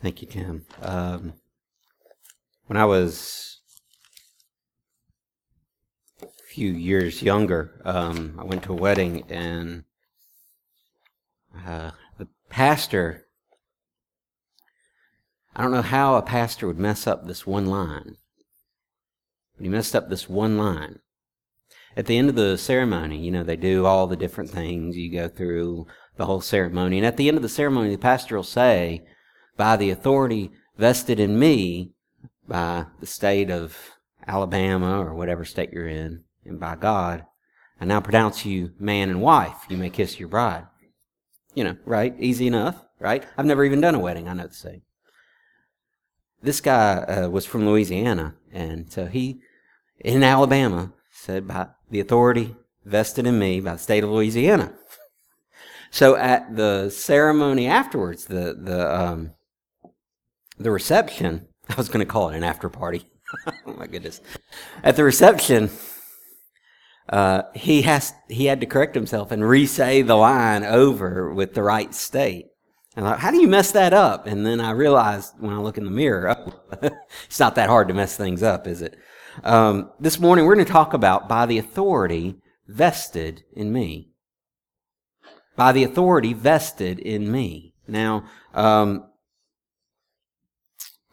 Thank you, Tim. Um, when I was a few years younger, um, I went to a wedding and uh, the pastor, I don't know how a pastor would mess up this one line, but he messed up this one line. At the end of the ceremony, you know, they do all the different things. You go through the whole ceremony. And at the end of the ceremony, the pastor will say, by the authority vested in me by the state of Alabama or whatever state you're in, and by God, I now pronounce you man and wife. You may kiss your bride. You know, right? Easy enough, right? I've never even done a wedding, I know the same. This guy uh, was from Louisiana, and so he, in Alabama, said, by the authority vested in me by the state of Louisiana. So at the ceremony afterwards, the, the, um, the reception, I was going to call it an after party. oh my goodness. At the reception, uh, he has he had to correct himself and re-say the line over with the right state. And I how do you mess that up? And then I realized when I look in the mirror, oh, it's not that hard to mess things up, is it? Um, this morning we're going to talk about by the authority vested in me. By the authority vested in me. Now, um,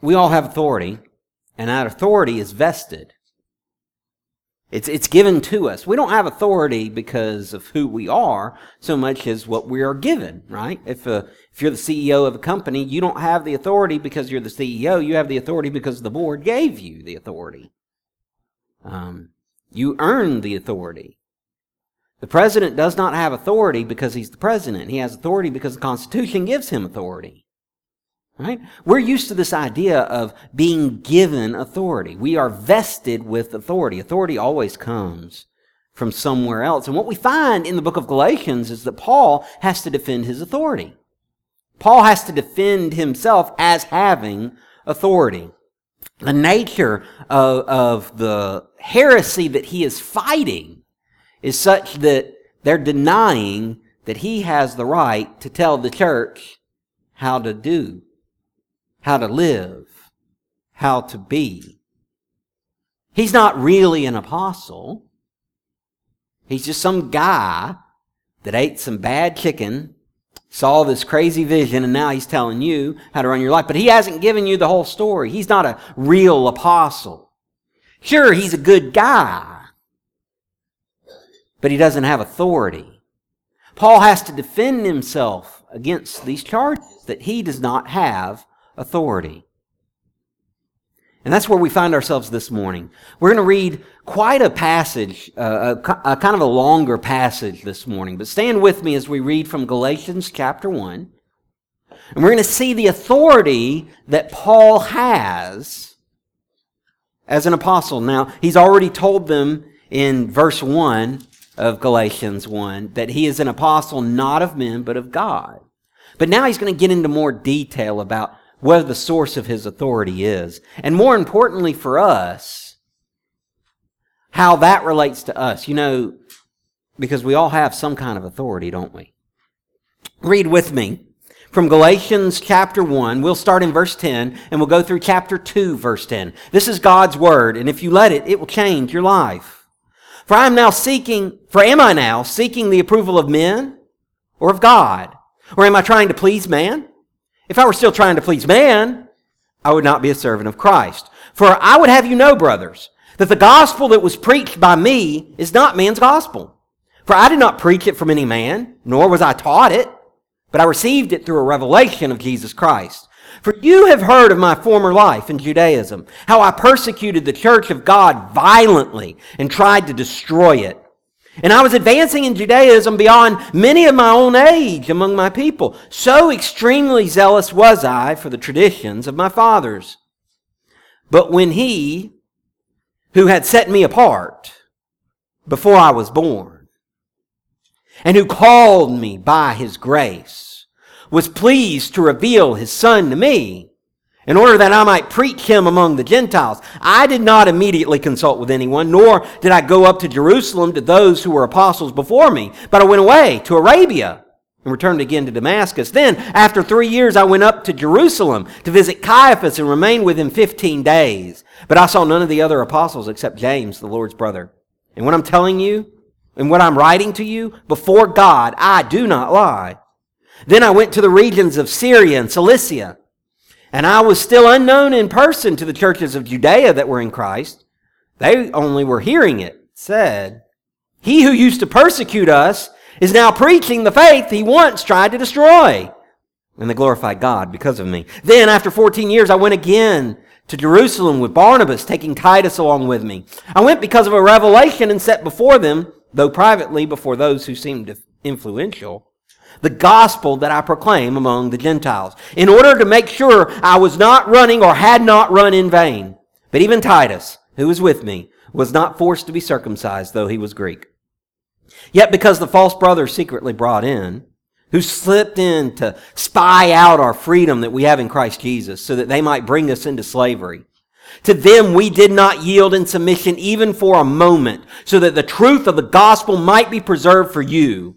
we all have authority, and that authority is vested. It's, it's given to us. We don't have authority because of who we are so much as what we are given, right? If, uh, if you're the CEO of a company, you don't have the authority because you're the CEO. You have the authority because the board gave you the authority. Um, you earn the authority. The president does not have authority because he's the president. He has authority because the Constitution gives him authority. Right? We're used to this idea of being given authority. We are vested with authority. Authority always comes from somewhere else. And what we find in the book of Galatians is that Paul has to defend his authority. Paul has to defend himself as having authority. The nature of, of the heresy that he is fighting is such that they're denying that he has the right to tell the church how to do how to live, how to be. He's not really an apostle. He's just some guy that ate some bad chicken, saw this crazy vision, and now he's telling you how to run your life. But he hasn't given you the whole story. He's not a real apostle. Sure, he's a good guy, but he doesn't have authority. Paul has to defend himself against these charges that he does not have authority. And that's where we find ourselves this morning. We're going to read quite a passage, uh, a, a, kind of a longer passage this morning. But stand with me as we read from Galatians chapter 1. And we're going to see the authority that Paul has as an apostle. Now, he's already told them in verse 1 of Galatians 1 that he is an apostle not of men, but of God. But now he's going to get into more detail about where the source of his authority is. And more importantly for us, how that relates to us. You know, because we all have some kind of authority, don't we? Read with me from Galatians chapter 1. We'll start in verse 10 and we'll go through chapter 2, verse 10. This is God's word, and if you let it, it will change your life. For I am now seeking, for am I now seeking the approval of men or of God? Or am I trying to please man? If I were still trying to please man, I would not be a servant of Christ. For I would have you know, brothers, that the gospel that was preached by me is not man's gospel. For I did not preach it from any man, nor was I taught it, but I received it through a revelation of Jesus Christ. For you have heard of my former life in Judaism, how I persecuted the church of God violently and tried to destroy it. And I was advancing in Judaism beyond many of my own age among my people. So extremely zealous was I for the traditions of my fathers. But when he, who had set me apart before I was born, and who called me by his grace, was pleased to reveal his son to me, in order that I might preach him among the Gentiles. I did not immediately consult with anyone, nor did I go up to Jerusalem to those who were apostles before me, but I went away to Arabia and returned again to Damascus. Then, after three years, I went up to Jerusalem to visit Cephas and remained with him 15 days. But I saw none of the other apostles except James, the Lord's brother. And what I'm telling you, and what I'm writing to you, before God, I do not lie. Then I went to the regions of Syria and Cilicia, and I was still unknown in person to the churches of Judea that were in Christ. They only were hearing it said, He who used to persecute us is now preaching the faith he once tried to destroy. And they glorified God because of me. Then, after 14 years, I went again to Jerusalem with Barnabas, taking Titus along with me. I went because of a revelation and set before them, though privately before those who seemed influential, the gospel that I proclaim among the Gentiles, in order to make sure I was not running or had not run in vain. But even Titus, who was with me, was not forced to be circumcised, though he was Greek. Yet because the false brothers secretly brought in, who slipped in to spy out our freedom that we have in Christ Jesus so that they might bring us into slavery. To them we did not yield in submission even for a moment so that the truth of the gospel might be preserved for you.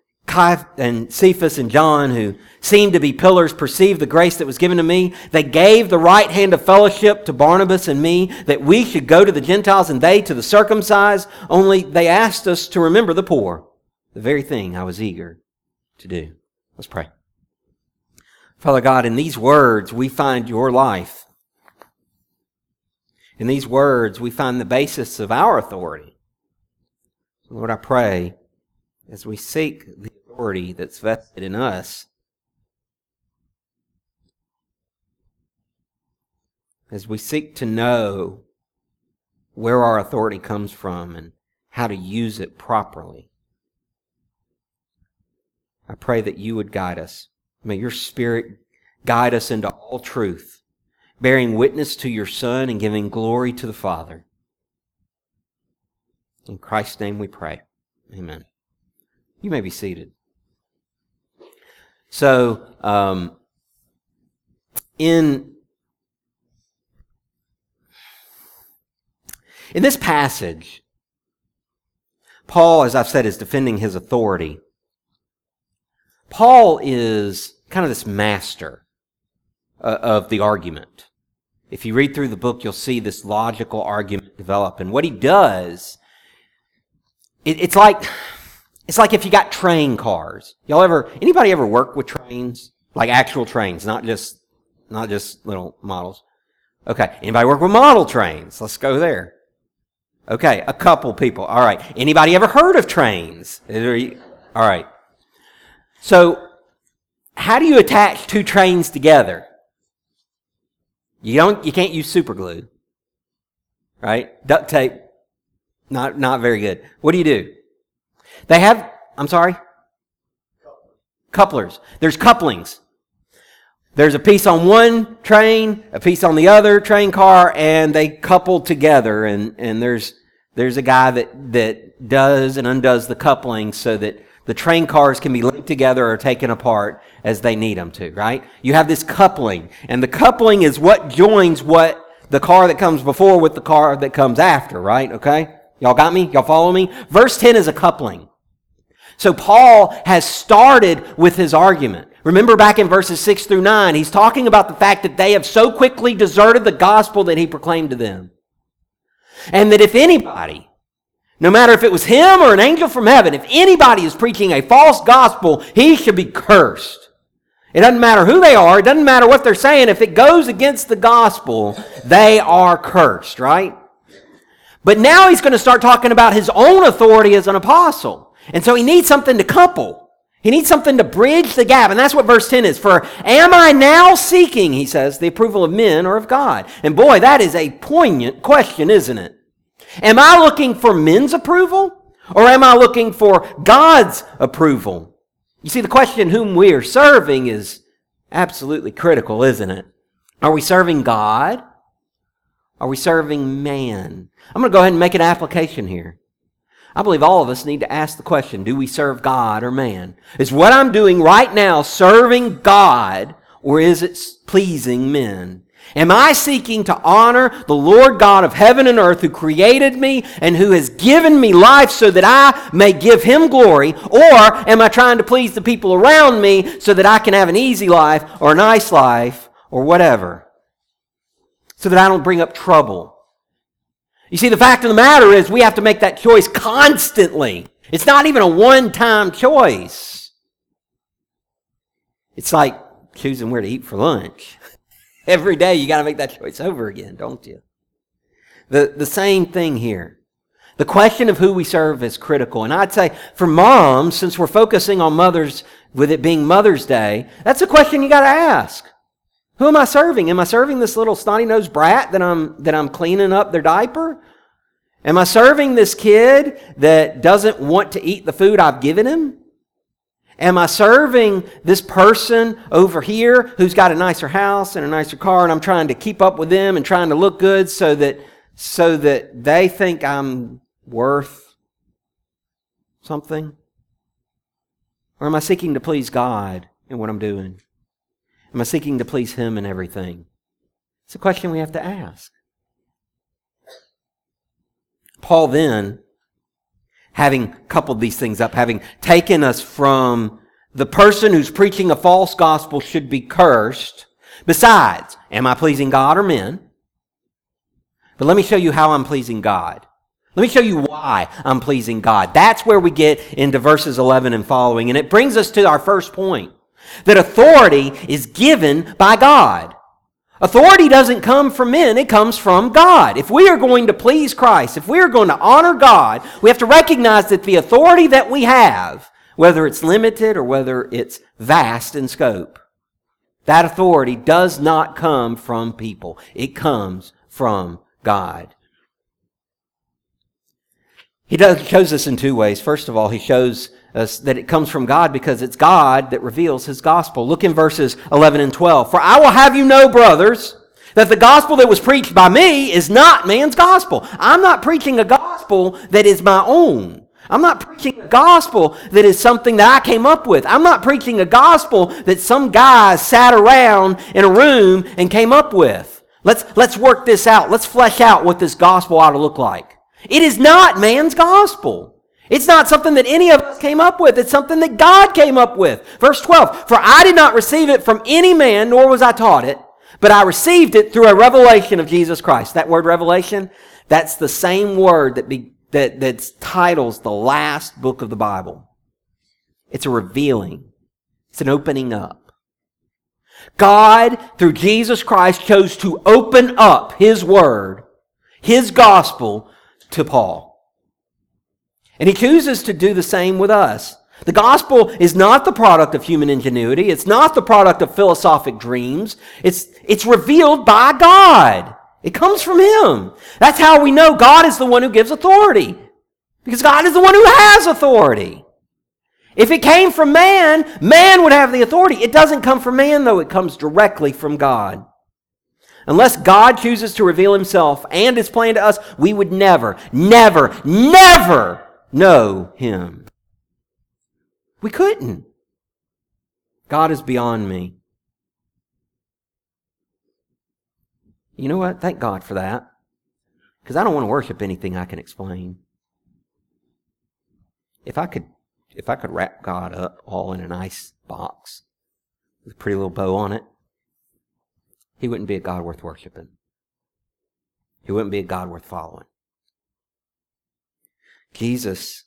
and Cephas and John, who seemed to be pillars, perceived the grace that was given to me. They gave the right hand of fellowship to Barnabas and me that we should go to the Gentiles and they to the circumcised. Only they asked us to remember the poor, the very thing I was eager to do. Let's pray. Father God, in these words we find your life. In these words we find the basis of our authority. Lord, I pray as we seek the authority that's vested in us, as we seek to know where our authority comes from and how to use it properly. I pray that you would guide us. May your Spirit guide us into all truth, bearing witness to your Son and giving glory to the Father. In Christ's name we pray. Amen. You may be seated. So, um, in in this passage, Paul, as I've said, is defending his authority. Paul is kind of this master uh, of the argument. If you read through the book, you'll see this logical argument develop. And what he does, it, it's like it's like if you got train cars. Y'all ever, anybody ever work with trains? Like actual trains, not just, not just little models. Okay. Anybody work with model trains? Let's go there. Okay. A couple people. All right. Anybody ever heard of trains? All right. So, how do you attach two trains together? You don't, you can't use super glue. Right? Duct tape. Not, not very good. What do you do? They have, I'm sorry? Couplers. There's couplings. There's a piece on one train, a piece on the other train car, and they couple together. And, and there's, there's a guy that, that does and undoes the coupling so that the train cars can be linked together or taken apart as they need them to, right? You have this coupling, and the coupling is what joins what the car that comes before with the car that comes after, right? Okay? Y'all got me? Y'all follow me? Verse 10 is a coupling. So Paul has started with his argument. Remember back in verses 6 through 9, he's talking about the fact that they have so quickly deserted the gospel that he proclaimed to them. And that if anybody, no matter if it was him or an angel from heaven, if anybody is preaching a false gospel, he should be cursed. It doesn't matter who they are, it doesn't matter what they're saying. If it goes against the gospel, they are cursed, right? But now he's going to start talking about his own authority as an apostle. And so he needs something to couple. He needs something to bridge the gap. And that's what verse 10 is. For am I now seeking, he says, the approval of men or of God? And boy, that is a poignant question, isn't it? Am I looking for men's approval or am I looking for God's approval? You see, the question whom we are serving is absolutely critical, isn't it? Are we serving God? Are we serving man? I'm going to go ahead and make an application here. I believe all of us need to ask the question do we serve God or man? Is what I'm doing right now serving God or is it pleasing men? Am I seeking to honor the Lord God of heaven and earth who created me and who has given me life so that I may give him glory? Or am I trying to please the people around me so that I can have an easy life or a nice life or whatever? So that I don't bring up trouble. You see, the fact of the matter is we have to make that choice constantly. It's not even a one-time choice. It's like choosing where to eat for lunch. Every day you got to make that choice over again, don't you? The, the same thing here. The question of who we serve is critical. And I'd say for moms, since we're focusing on mothers, with it being Mother's Day, that's a question you got to ask. Who am I serving? Am I serving this little snotty nosed brat that I'm, that I'm cleaning up their diaper? Am I serving this kid that doesn't want to eat the food I've given him? Am I serving this person over here who's got a nicer house and a nicer car and I'm trying to keep up with them and trying to look good so that so that they think I'm worth something? Or am I seeking to please God in what I'm doing? Am I seeking to please him in everything? It's a question we have to ask. Paul then having coupled these things up, having taken us from the person who's preaching a false gospel should be cursed. Besides, am I pleasing God or men? But let me show you how I'm pleasing God. Let me show you why I'm pleasing God. That's where we get into verses 11 and following. And it brings us to our first point. That authority is given by God. Authority doesn't come from men, it comes from God. If we are going to please Christ, if we are going to honor God, we have to recognize that the authority that we have, whether it's limited or whether it's vast in scope, that authority does not come from people. It comes from God. He does, shows this in two ways. First of all, he shows uh, that it comes from God because it's God that reveals his gospel. Look in verses 11 and 12. For I will have you know, brothers, that the gospel that was preached by me is not man's gospel. I'm not preaching a gospel that is my own. I'm not preaching a gospel that is something that I came up with. I'm not preaching a gospel that some guy sat around in a room and came up with. Let's, let's work this out. Let's flesh out what this gospel ought to look like. It is not man's gospel. It's not something that any of us came up with. It's something that God came up with. Verse 12, For I did not receive it from any man, nor was I taught it, but I received it through a revelation of Jesus Christ. That word revelation, that's the same word that, be, that, that titles the last book of the Bible. It's a revealing. It's an opening up. God, through Jesus Christ, chose to open up His Word, His gospel, to Paul. And he chooses to do the same with us. The gospel is not the product of human ingenuity. It's not the product of philosophic dreams. It's, it's revealed by God. It comes from Him. That's how we know God is the one who gives authority. Because God is the one who has authority. If it came from man, man would have the authority. It doesn't come from man, though. It comes directly from God. Unless God chooses to reveal Himself and His plan to us, we would never, never, never know him. We couldn't. God is beyond me. You know what? Thank God for that. Because I don't want to worship anything I can explain. If I could if I could wrap God up all in a nice box with a pretty little bow on it, he wouldn't be a God worth worshiping. He wouldn't be a God worth following. Jesus,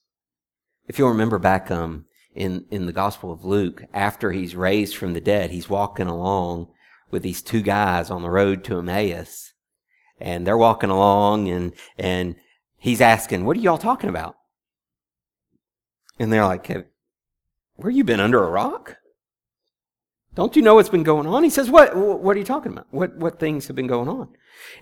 if you'll remember back um, in, in the Gospel of Luke, after he's raised from the dead, he's walking along with these two guys on the road to Emmaus. And they're walking along and, and he's asking, what are y'all talking about? And they're like, where you been under a rock? Don't you know what's been going on? He says, what, what are you talking about? What, what things have been going on?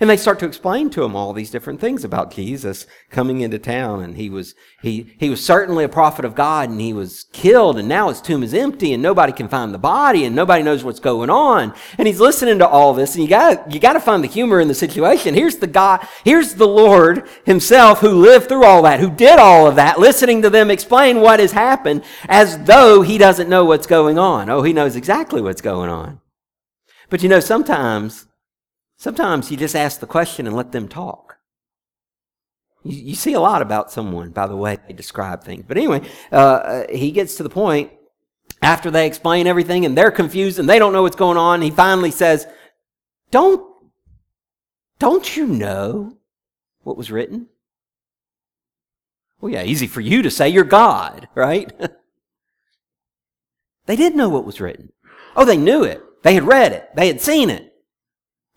And they start to explain to him all these different things about Jesus coming into town. And he was, he, he was certainly a prophet of God and he was killed and now his tomb is empty and nobody can find the body and nobody knows what's going on. And he's listening to all this and you got you got to find the humor in the situation. Here's the God, here's the Lord himself who lived through all that, who did all of that, listening to them explain what has happened as though he doesn't know what's going on. Oh, he knows exactly what's going on. But you know, sometimes Sometimes you just ask the question and let them talk. You, you see a lot about someone by the way they describe things. But anyway, uh, uh, he gets to the point after they explain everything and they're confused and they don't know what's going on. He finally says, "Don't, don't you know what was written?" Well, yeah, easy for you to say you're God, right? they did know what was written. Oh, they knew it. They had read it. They had seen it.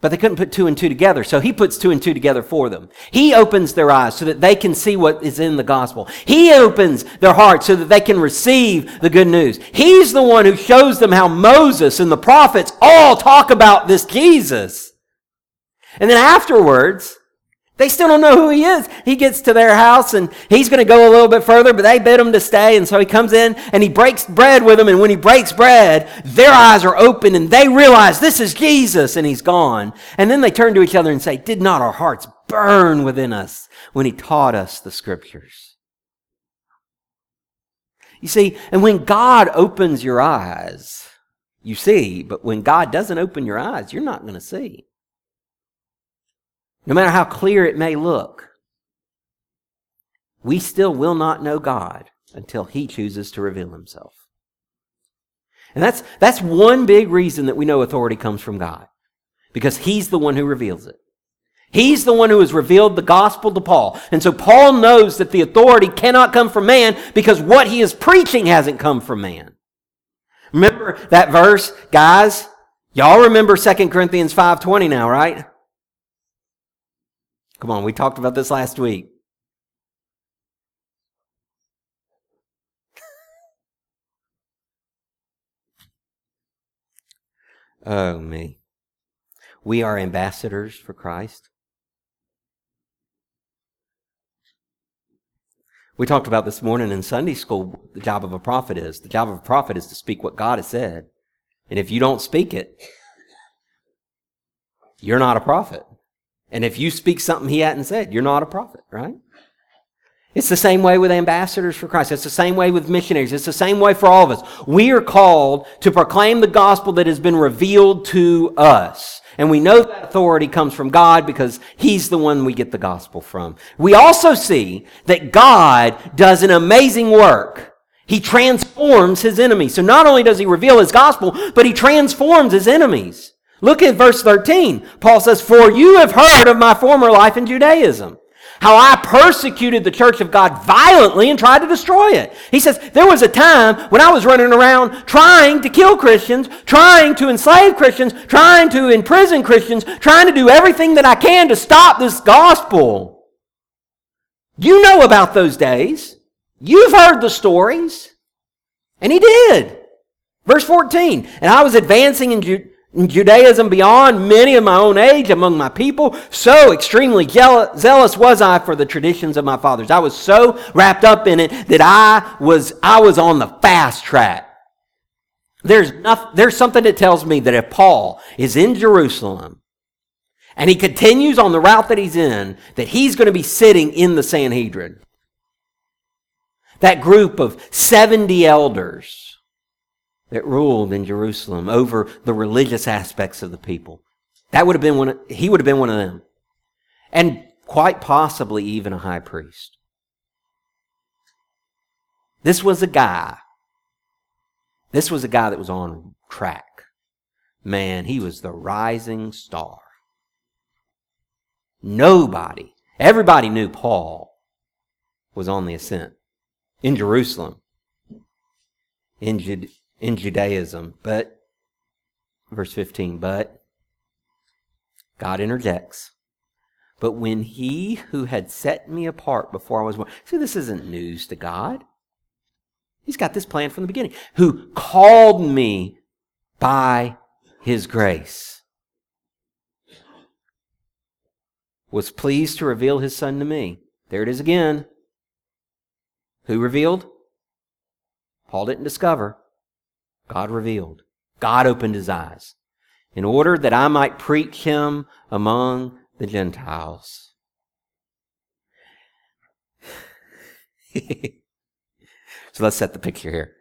But they couldn't put two and two together, so he puts two and two together for them. He opens their eyes so that they can see what is in the gospel. He opens their hearts so that they can receive the good news. He's the one who shows them how Moses and the prophets all talk about this Jesus. And then afterwards, they still don't know who he is. He gets to their house and he's going to go a little bit further, but they bid him to stay. And so he comes in and he breaks bread with them. And when he breaks bread, their eyes are open and they realize this is Jesus and he's gone. And then they turn to each other and say, Did not our hearts burn within us when he taught us the scriptures? You see, and when God opens your eyes, you see, but when God doesn't open your eyes, you're not going to see no matter how clear it may look, we still will not know God until He chooses to reveal Himself. And that's, that's one big reason that we know authority comes from God. Because He's the one who reveals it. He's the one who has revealed the gospel to Paul. And so Paul knows that the authority cannot come from man because what he is preaching hasn't come from man. Remember that verse, guys? Y'all remember 2 Corinthians 5.20 now, right? Come on, we talked about this last week. oh, me. We are ambassadors for Christ. We talked about this morning in Sunday school the job of a prophet is. The job of a prophet is to speak what God has said. And if you don't speak it, you're not a prophet. And if you speak something he hadn't said, you're not a prophet, right? It's the same way with ambassadors for Christ. It's the same way with missionaries. It's the same way for all of us. We are called to proclaim the gospel that has been revealed to us. And we know that authority comes from God because He's the one we get the gospel from. We also see that God does an amazing work. He transforms His enemies. So not only does He reveal His gospel, but He transforms His enemies. Look at verse 13. Paul says, For you have heard of my former life in Judaism, how I persecuted the church of God violently and tried to destroy it. He says, There was a time when I was running around trying to kill Christians, trying to enslave Christians, trying to imprison Christians, trying to do everything that I can to stop this gospel. You know about those days. You've heard the stories. And he did. Verse 14. And I was advancing in Judaism Judaism beyond many of my own age among my people. So extremely zealous was I for the traditions of my fathers. I was so wrapped up in it that I was, I was on the fast track. There's, nothing, there's something that tells me that if Paul is in Jerusalem and he continues on the route that he's in, that he's going to be sitting in the Sanhedrin. That group of 70 elders that ruled in Jerusalem over the religious aspects of the people. That would have been one of, he would have been one of them. And quite possibly even a high priest. This was a guy. This was a guy that was on track. Man, he was the rising star. Nobody, everybody knew Paul was on the ascent in Jerusalem, in in Judaism. But, verse 15, but God interjects. But when he who had set me apart before I was born, see, this isn't news to God. He's got this plan from the beginning. Who called me by his grace. was pleased to reveal his son to me. There it is again. Who revealed? Paul didn't discover. God revealed. God opened his eyes in order that I might preach him among the Gentiles. so let's set the picture here.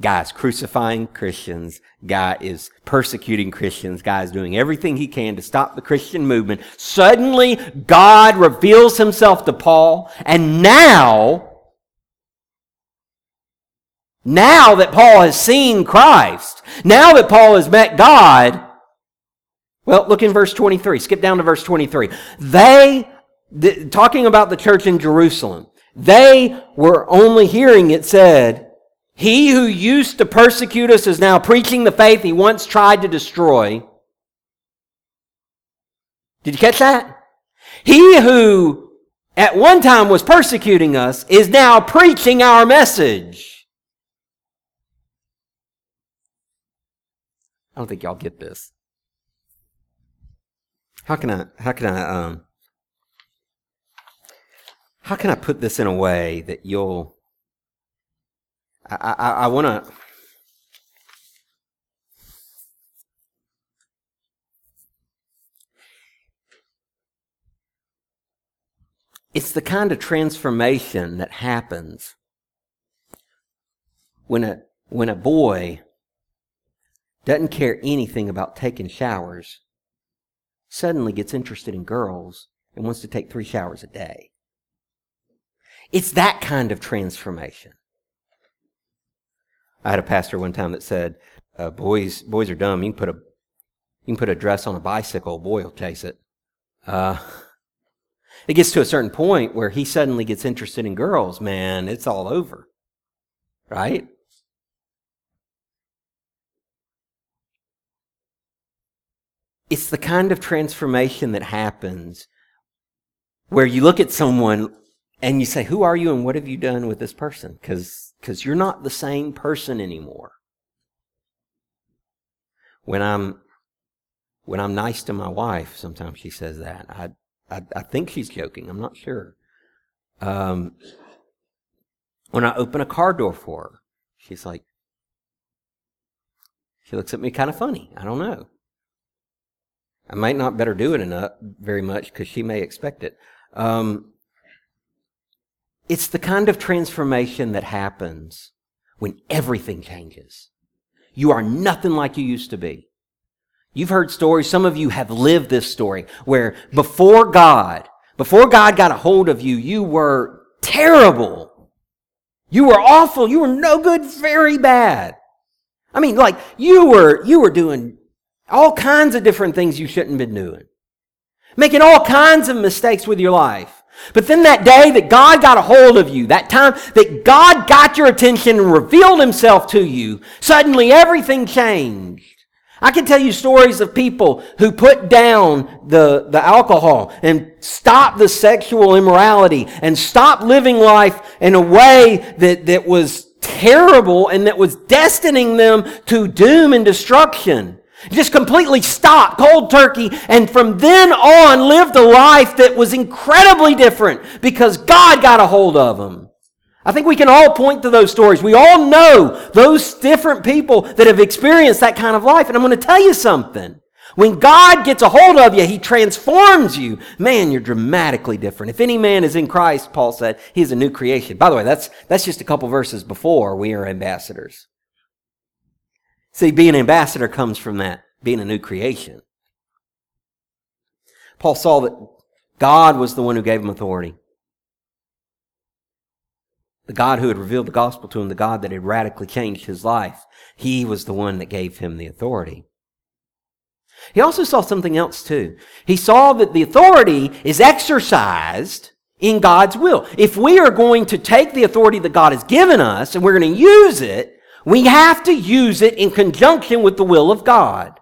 Guy's crucifying Christians. Guy is persecuting Christians. Guy is doing everything he can to stop the Christian movement. Suddenly, God reveals himself to Paul, and now, now that Paul has seen Christ, now that Paul has met God, well, look in verse 23. Skip down to verse 23. They, th- talking about the church in Jerusalem, they were only hearing it said, He who used to persecute us is now preaching the faith he once tried to destroy. Did you catch that? He who at one time was persecuting us is now preaching our message. I don't think y'all get this. How can I, how can I, um, how can I put this in a way that you'll, I, I, I want to, it's the kind of transformation that happens when a, when a boy doesn't care anything about taking showers suddenly gets interested in girls and wants to take three showers a day. It's that kind of transformation. I had a pastor one time that said, uh, "Boys, boys are dumb. You can put a, you can put a dress on a bicycle. A boy will chase it." Uh, it gets to a certain point where he suddenly gets interested in girls. Man, it's all over, right? It's the kind of transformation that happens where you look at someone and you say, Who are you and what have you done with this person? Because you're not the same person anymore. When I'm when I'm nice to my wife, sometimes she says that. I I, I think she's joking. I'm not sure. Um, when I open a car door for her, she's like, she looks at me kind of funny. I don't know. I might not better do it enough very much because she may expect it. Um, it's the kind of transformation that happens when everything changes. You are nothing like you used to be. You've heard stories, some of you have lived this story, where before God, before God got a hold of you, you were terrible. You were awful. You were no good, very bad. I mean, like, you were, you were doing all kinds of different things you shouldn't have been doing. Making all kinds of mistakes with your life. But then that day that God got a hold of you, that time that God got your attention and revealed himself to you, suddenly everything changed. I can tell you stories of people who put down the, the alcohol and stopped the sexual immorality and stopped living life in a way that, that was terrible and that was destining them to doom and destruction. Just completely stopped cold turkey and from then on lived a life that was incredibly different because God got a hold of them. I think we can all point to those stories. We all know those different people that have experienced that kind of life. And I'm going to tell you something. When God gets a hold of you, He transforms you. Man, you're dramatically different. If any man is in Christ, Paul said, he's a new creation. By the way, that's, that's just a couple verses before we are ambassadors. See, being an ambassador comes from that, being a new creation. Paul saw that God was the one who gave him authority. The God who had revealed the gospel to him, the God that had radically changed his life, he was the one that gave him the authority. He also saw something else too. He saw that the authority is exercised in God's will. If we are going to take the authority that God has given us and we're going to use it, we have to use it in conjunction with the will of God.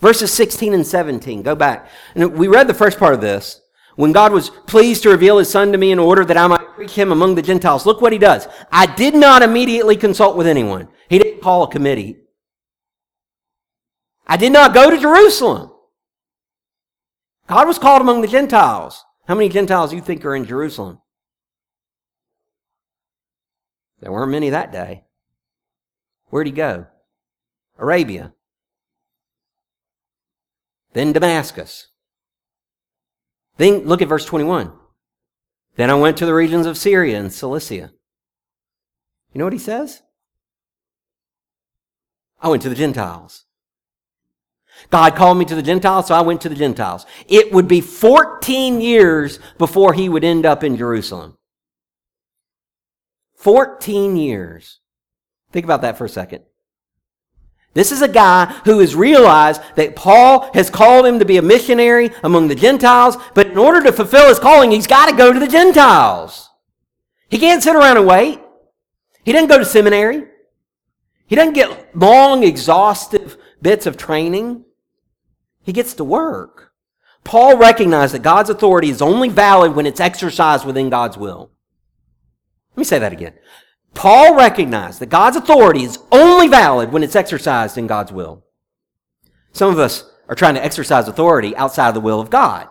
Verses 16 and 17. Go back. And we read the first part of this. When God was pleased to reveal his son to me in order that I might preach him among the Gentiles. Look what he does. I did not immediately consult with anyone. He didn't call a committee. I did not go to Jerusalem. God was called among the Gentiles. How many Gentiles do you think are in Jerusalem? There weren't many that day. Where'd he go? Arabia. Then Damascus. Then look at verse 21. Then I went to the regions of Syria and Cilicia. You know what he says? I went to the Gentiles. God called me to the Gentiles, so I went to the Gentiles. It would be 14 years before he would end up in Jerusalem. 14 years. Think about that for a second. This is a guy who has realized that Paul has called him to be a missionary among the Gentiles, but in order to fulfill his calling, he's got to go to the Gentiles. He can't sit around and wait. He doesn't go to seminary. He doesn't get long, exhaustive bits of training. He gets to work. Paul recognized that God's authority is only valid when it's exercised within God's will. Let me say that again. Paul recognized that God's authority is only valid when it's exercised in God's will. Some of us are trying to exercise authority outside of the will of God.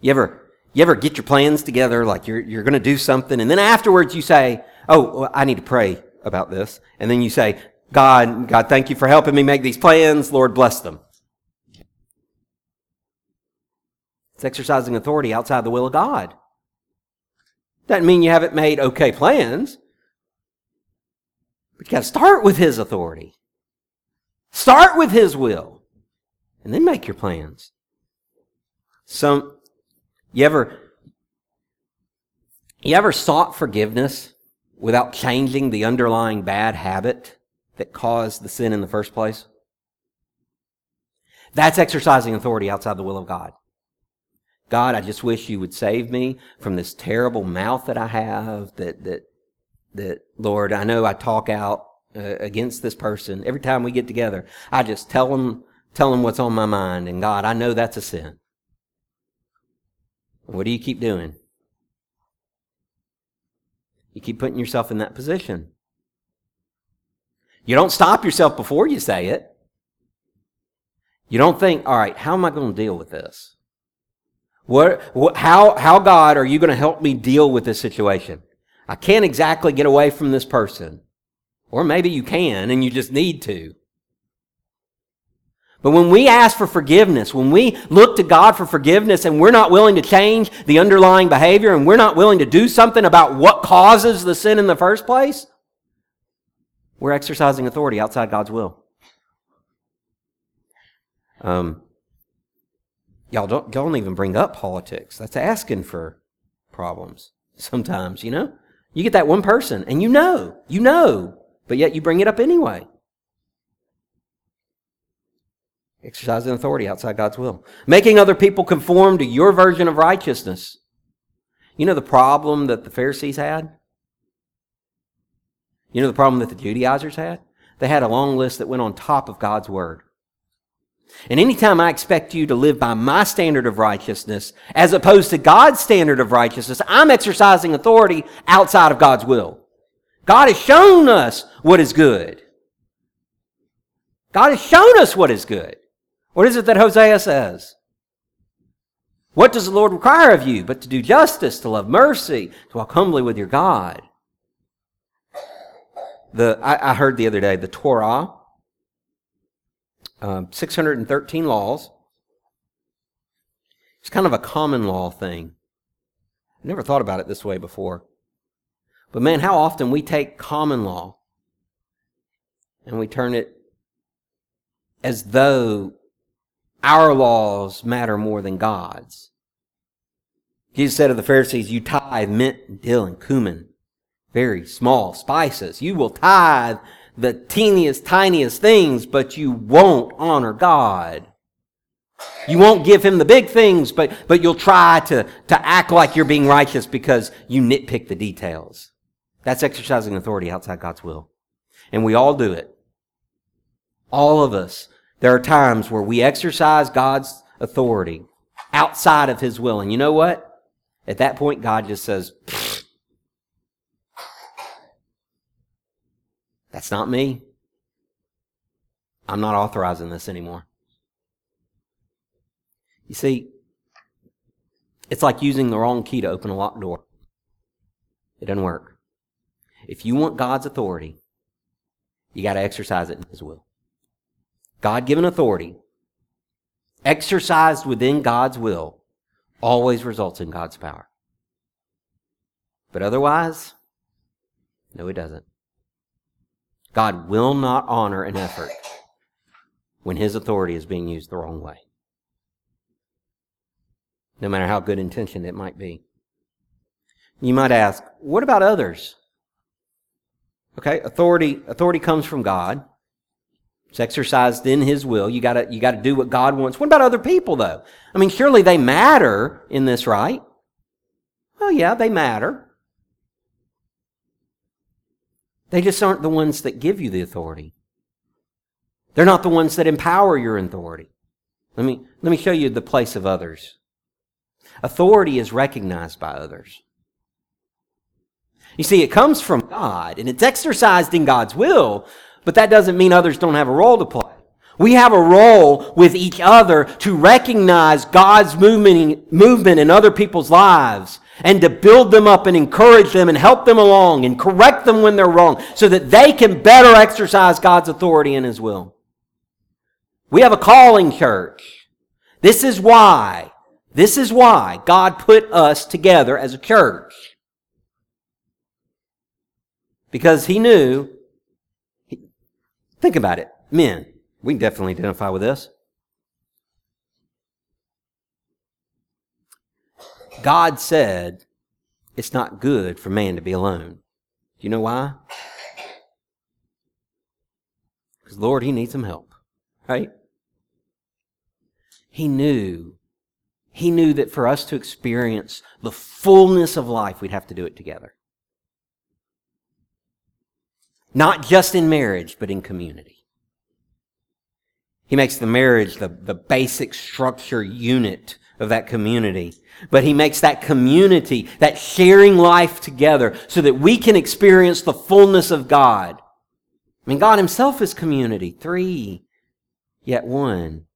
You ever, you ever get your plans together, like you're, you're going to do something, and then afterwards you say, Oh, well, I need to pray about this. And then you say, God, God, thank you for helping me make these plans. Lord, bless them. It's exercising authority outside the will of God. Doesn't mean you haven't made okay plans. But you got to start with His authority. Start with His will. And then make your plans. Some, you ever, you ever sought forgiveness without changing the underlying bad habit that caused the sin in the first place? That's exercising authority outside the will of God. God, I just wish you would save me from this terrible mouth that I have that, that that, Lord, I know I talk out uh, against this person. Every time we get together, I just tell them, tell them what's on my mind. And God, I know that's a sin. What do you keep doing? You keep putting yourself in that position. You don't stop yourself before you say it. You don't think, all right, how am I going to deal with this? What, what, how, how, God, are you going to help me deal with this situation? I can't exactly get away from this person. Or maybe you can and you just need to. But when we ask for forgiveness, when we look to God for forgiveness and we're not willing to change the underlying behavior and we're not willing to do something about what causes the sin in the first place, we're exercising authority outside God's will. Um, y'all don't, y'all don't even bring up politics. That's asking for problems sometimes, you know? You get that one person and you know, you know, but yet you bring it up anyway. Exercising authority outside God's will. Making other people conform to your version of righteousness. You know the problem that the Pharisees had? You know the problem that the Judaizers had? They had a long list that went on top of God's word. And anytime I expect you to live by my standard of righteousness as opposed to God's standard of righteousness, I'm exercising authority outside of God's will. God has shown us what is good. God has shown us what is good. What is it that Hosea says? What does the Lord require of you but to do justice, to love mercy, to walk humbly with your God? The, I, I heard the other day the Torah um, 613 laws. It's kind of a common law thing. I never thought about it this way before. But man, how often we take common law and we turn it as though our laws matter more than God's. Jesus said of the Pharisees, You tithe mint, dill, and cumin, very small spices. You will tithe the teeniest, tiniest things, but you won't honor God. You won't give him the big things, but, but you'll try to, to act like you're being righteous because you nitpick the details. That's exercising authority outside God's will. And we all do it. All of us. There are times where we exercise God's authority outside of his will. And you know what? At that point, God just says, That's not me. I'm not authorizing this anymore. You see, It's like using the wrong key to open a locked door. It doesn't work. If you want God's authority, you got to exercise it in His will. God given authority, exercised within God's will, always results in God's power. But otherwise, no, it doesn't. God will not honor an effort when his authority is being used the wrong way. No matter how good intentioned it might be. You might ask, what about others? Okay, authority, authority comes from God. It's exercised in His will. You gotta, you gotta do what God wants. What about other people though? I mean, surely they matter in this, right? Well, yeah, they matter. They just aren't the ones that give you the authority. They're not the ones that empower your authority. Let me, let me show you the place of others. Authority is recognized by others. You see, it comes from God and it's exercised in God's will, but that doesn't mean others don't have a role to play. We have a role with each other to recognize God's movement, movement in other people's lives and to build them up and encourage them and help them along and correct them when they're wrong so that they can better exercise God's authority and His will. We have a calling church. This is why, this is why God put us together as a church. Because He knew, think about it, men, we can definitely identify with this. God said it's not good for man to be alone. Do you know why? Because, Lord, he needs some help, right? He knew. He knew that for us to experience the fullness of life, we'd have to do it together. Not just in marriage, but in community. He makes the marriage the, the basic structure unit of that community. But he makes that community, that sharing life together so that we can experience the fullness of God. I mean, God himself is community. Three, yet one.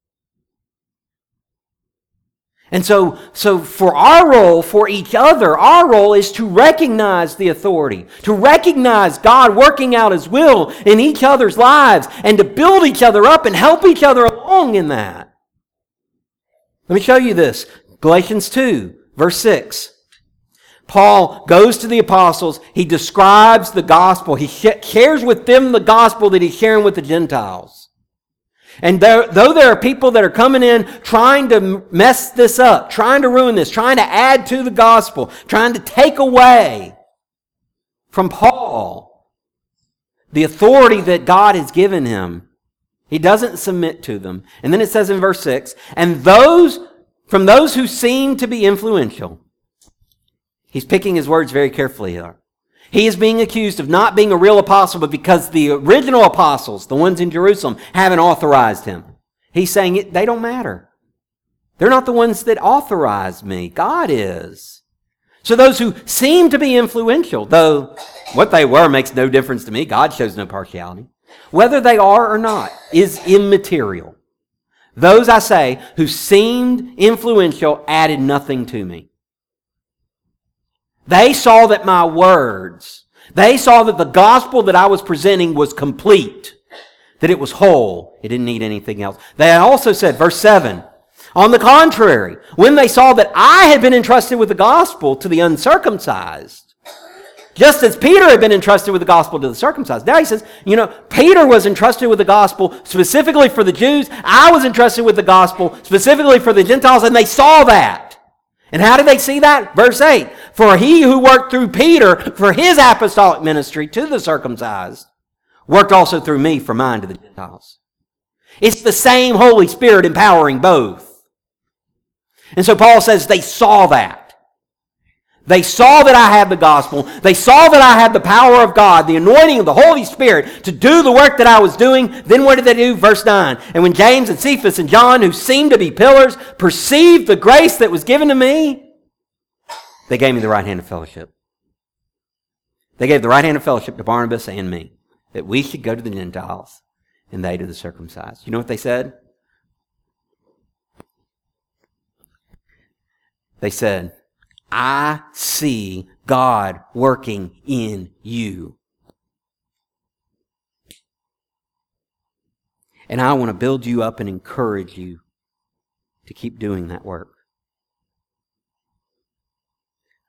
And so, so for our role, for each other, our role is to recognize the authority, to recognize God working out His will in each other's lives, and to build each other up and help each other along in that. Let me show you this. Galatians 2, verse 6. Paul goes to the apostles. He describes the gospel. He shares with them the gospel that he's sharing with the Gentiles. And there, though there are people that are coming in trying to mess this up, trying to ruin this, trying to add to the gospel, trying to take away from Paul the authority that God has given him, he doesn't submit to them. And then it says in verse 6, and those, from those who seem to be influential, he's picking his words very carefully here. He is being accused of not being a real apostle, but because the original apostles, the ones in Jerusalem, haven't authorized him. He's saying it, they don't matter. They're not the ones that authorized me. God is. So those who seem to be influential, though what they were makes no difference to me, God shows no partiality. Whether they are or not is immaterial. Those, I say, who seemed influential added nothing to me. They saw that my words, they saw that the gospel that I was presenting was complete, that it was whole. It didn't need anything else. They also said, verse 7, on the contrary, when they saw that I had been entrusted with the gospel to the uncircumcised, just as Peter had been entrusted with the gospel to the circumcised. Now he says, you know, Peter was entrusted with the gospel specifically for the Jews. I was entrusted with the gospel specifically for the Gentiles, and they saw that. And how did they see that? Verse 8 For he who worked through Peter for his apostolic ministry to the circumcised worked also through me for mine to the Gentiles. It's the same Holy Spirit empowering both. And so Paul says they saw that. They saw that I had the gospel. They saw that I had the power of God, the anointing of the Holy Spirit to do the work that I was doing. Then what did they do? Verse 9. And when James and Cephas and John, who seemed to be pillars, perceived the grace that was given to me, they gave me the right hand of fellowship. They gave the right hand of fellowship to Barnabas and me, that we should go to the Gentiles and they to the circumcised. You know what they said? They said, I see God working in you. And I want to build you up and encourage you to keep doing that work.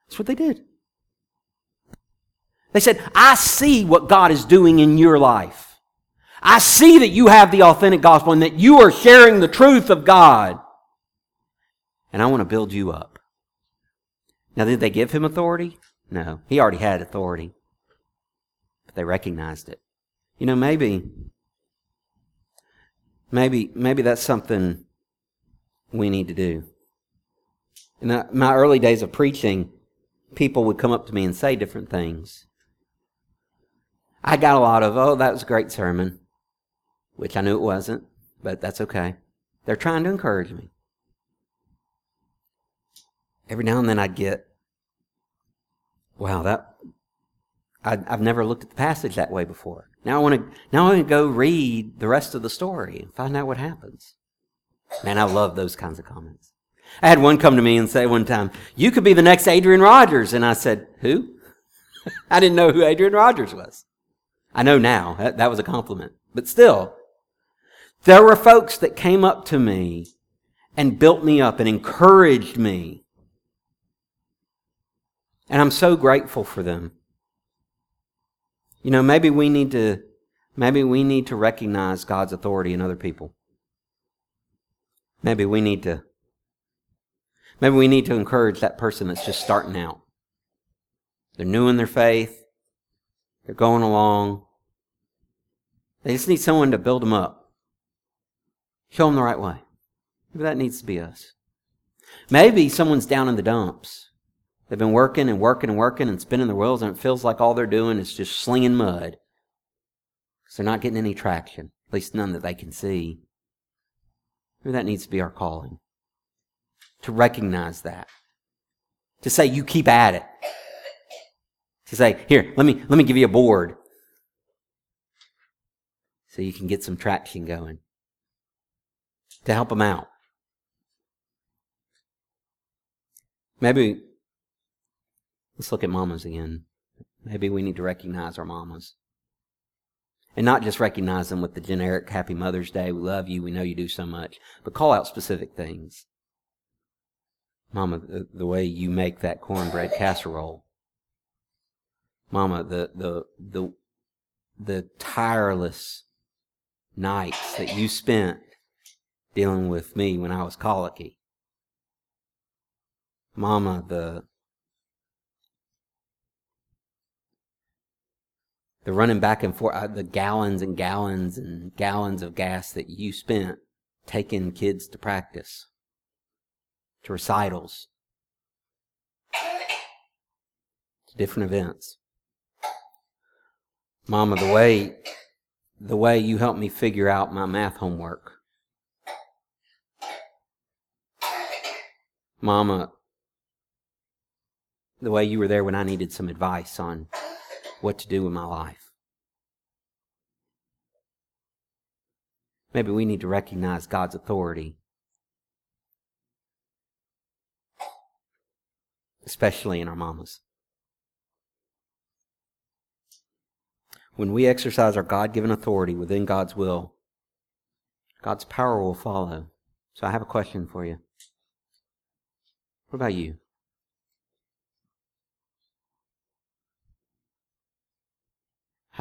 That's what they did. They said, I see what God is doing in your life. I see that you have the authentic gospel and that you are sharing the truth of God. And I want to build you up. Now, did they give him authority? No. He already had authority. But they recognized it. You know, maybe, maybe, maybe that's something we need to do. In my early days of preaching, people would come up to me and say different things. I got a lot of, oh, that was a great sermon, which I knew it wasn't, but that's okay. They're trying to encourage me. Every now and then I'd get, wow, that, I, have never looked at the passage that way before. Now I want to, now I want to go read the rest of the story and find out what happens. Man, I love those kinds of comments. I had one come to me and say one time, you could be the next Adrian Rogers. And I said, who? I didn't know who Adrian Rogers was. I know now. That, that was a compliment. But still, there were folks that came up to me and built me up and encouraged me. And I'm so grateful for them. You know, maybe we need to maybe we need to recognize God's authority in other people. Maybe we need to maybe we need to encourage that person that's just starting out. They're new in their faith. They're going along. They just need someone to build them up. Show them the right way. Maybe that needs to be us. Maybe someone's down in the dumps. They've been working and working and working and spinning their wheels, and it feels like all they're doing is just slinging mud. Because they're not getting any traction, at least none that they can see. Maybe that needs to be our calling. To recognize that. To say, you keep at it. To say, here, let me, let me give you a board so you can get some traction going. To help them out. Maybe, let's look at mamas again. Maybe we need to recognize our mamas. And not just recognize them with the generic Happy Mother's Day, we love you, we know you do so much, but call out specific things. Mama, the, the way you make that cornbread casserole. Mama, the, the, the, the tireless nights that you spent dealing with me when I was colicky. Mama, the the running back and forth, uh, the gallons and gallons and gallons of gas that you spent taking kids to practice, to recitals, to different events. Mama, the way the way you helped me figure out my math homework. Mama, the way you were there when I needed some advice on what to do with my life. Maybe we need to recognize God's authority, especially in our mamas. When we exercise our God given authority within God's will, God's power will follow. So I have a question for you. What about you?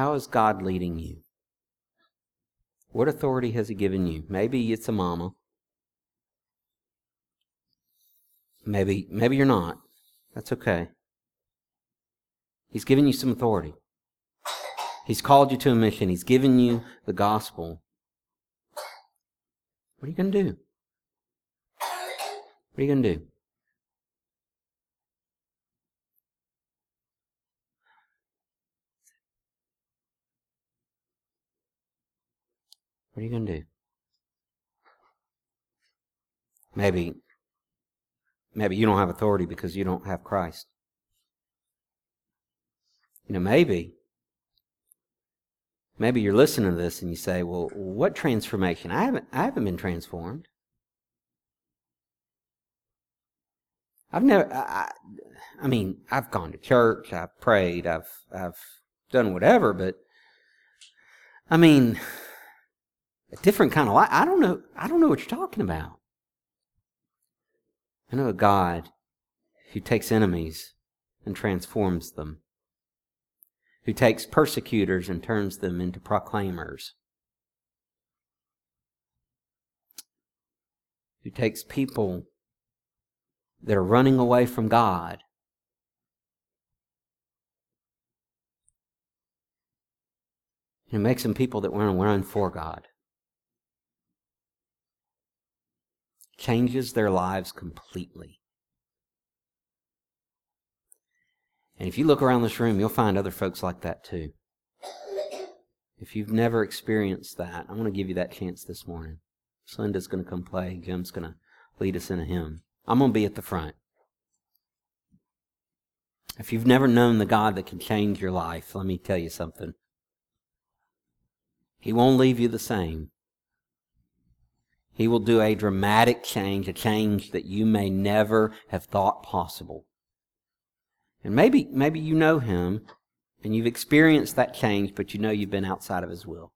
How is God leading you? What authority has He given you? Maybe it's a mama. Maybe, maybe you're not. That's okay. He's given you some authority. He's called you to a mission. He's given you the gospel. What are you going to do? What are you going to do? What are you going to do? Maybe, maybe you don't have authority because you don't have Christ. You know, maybe Maybe you're listening to this and you say, "Well, what transformation? I haven't I haven't been transformed. I've never, I, I mean, I've gone to church, I've prayed, I've, I've done whatever, but I mean, a different kind of life. I don't know, I don't know what you're talking about. I know a God who takes enemies and transforms them, who takes persecutors and turns them into proclaimers, who takes people that are running away from God and makes them people that want to run for God. Changes their lives completely. And if you look around this room, you'll find other folks like that too. If you've never experienced that, I want to give you that chance this morning. Slinda's going to come play. Jim's going to lead us in a hymn. I'm going to be at the front. If you've never known the God that can change your life, let me tell you something. He won't leave you the same. He will do a dramatic change, a change that you may never have thought possible. And maybe, maybe you know him and you've experienced that change, but you know you've been outside of his will.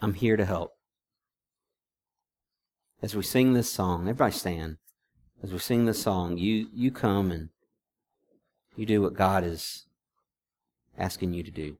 I'm here to help. As we sing this song, everybody stand. As we sing this song, you, you come and you do what God is asking you to do.